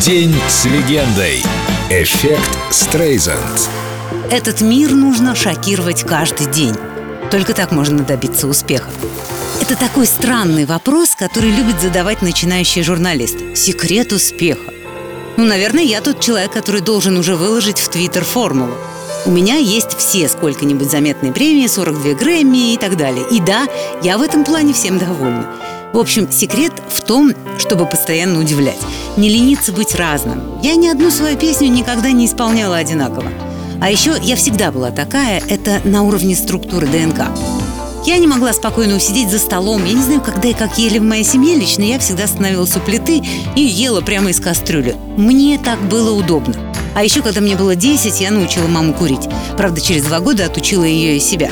День с легендой. Эффект Стрейзанд. Этот мир нужно шокировать каждый день. Только так можно добиться успеха. Это такой странный вопрос, который любит задавать начинающий журналист. Секрет успеха. Ну, наверное, я тот человек, который должен уже выложить в Твиттер формулу. У меня есть все сколько-нибудь заметные премии, 42 Грэмми и так далее. И да, я в этом плане всем довольна. В общем, секрет в том, чтобы постоянно удивлять. Не лениться быть разным. Я ни одну свою песню никогда не исполняла одинаково. А еще я всегда была такая, это на уровне структуры ДНК. Я не могла спокойно усидеть за столом. Я не знаю, когда и как ели в моей семье. Лично я всегда становилась у плиты и ела прямо из кастрюли. Мне так было удобно. А еще, когда мне было 10, я научила маму курить. Правда, через два года отучила ее и себя.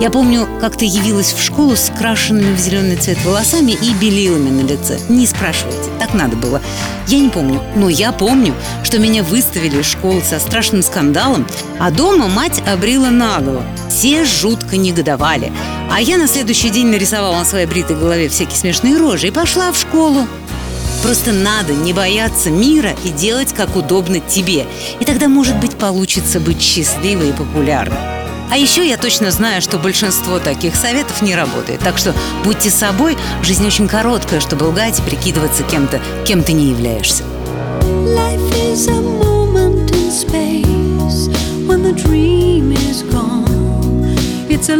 Я помню, как ты явилась в школу с крашенными в зеленый цвет волосами и белилами на лице. Не спрашивайте, так надо было. Я не помню, но я помню, что меня выставили из школы со страшным скандалом, а дома мать обрила наголо. Все жутко негодовали. А я на следующий день нарисовала на своей бритой голове всякие смешные рожи и пошла в школу. Просто надо не бояться мира и делать, как удобно тебе. И тогда, может быть, получится быть счастливой и популярной. А еще я точно знаю, что большинство таких советов не работает. Так что будьте собой, жизнь очень короткая, чтобы лгать и прикидываться кем-то, кем ты не являешься. Life is a moment in space when the dream is gone. It's a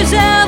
День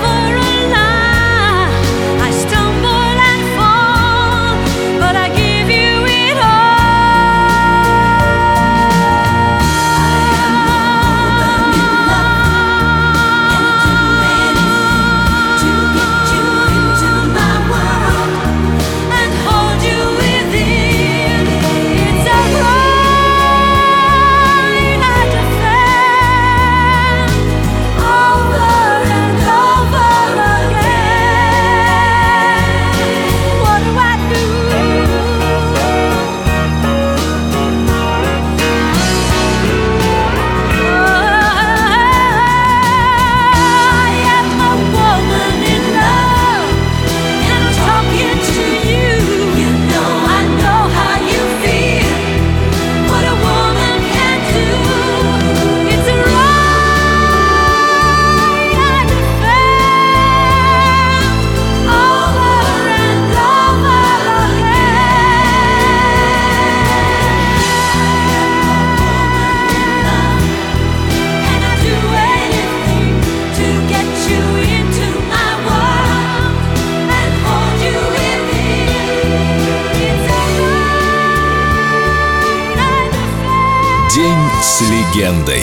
с легендой.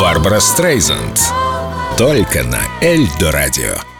Барбара Стрейзанд. Только на Эльдо радио.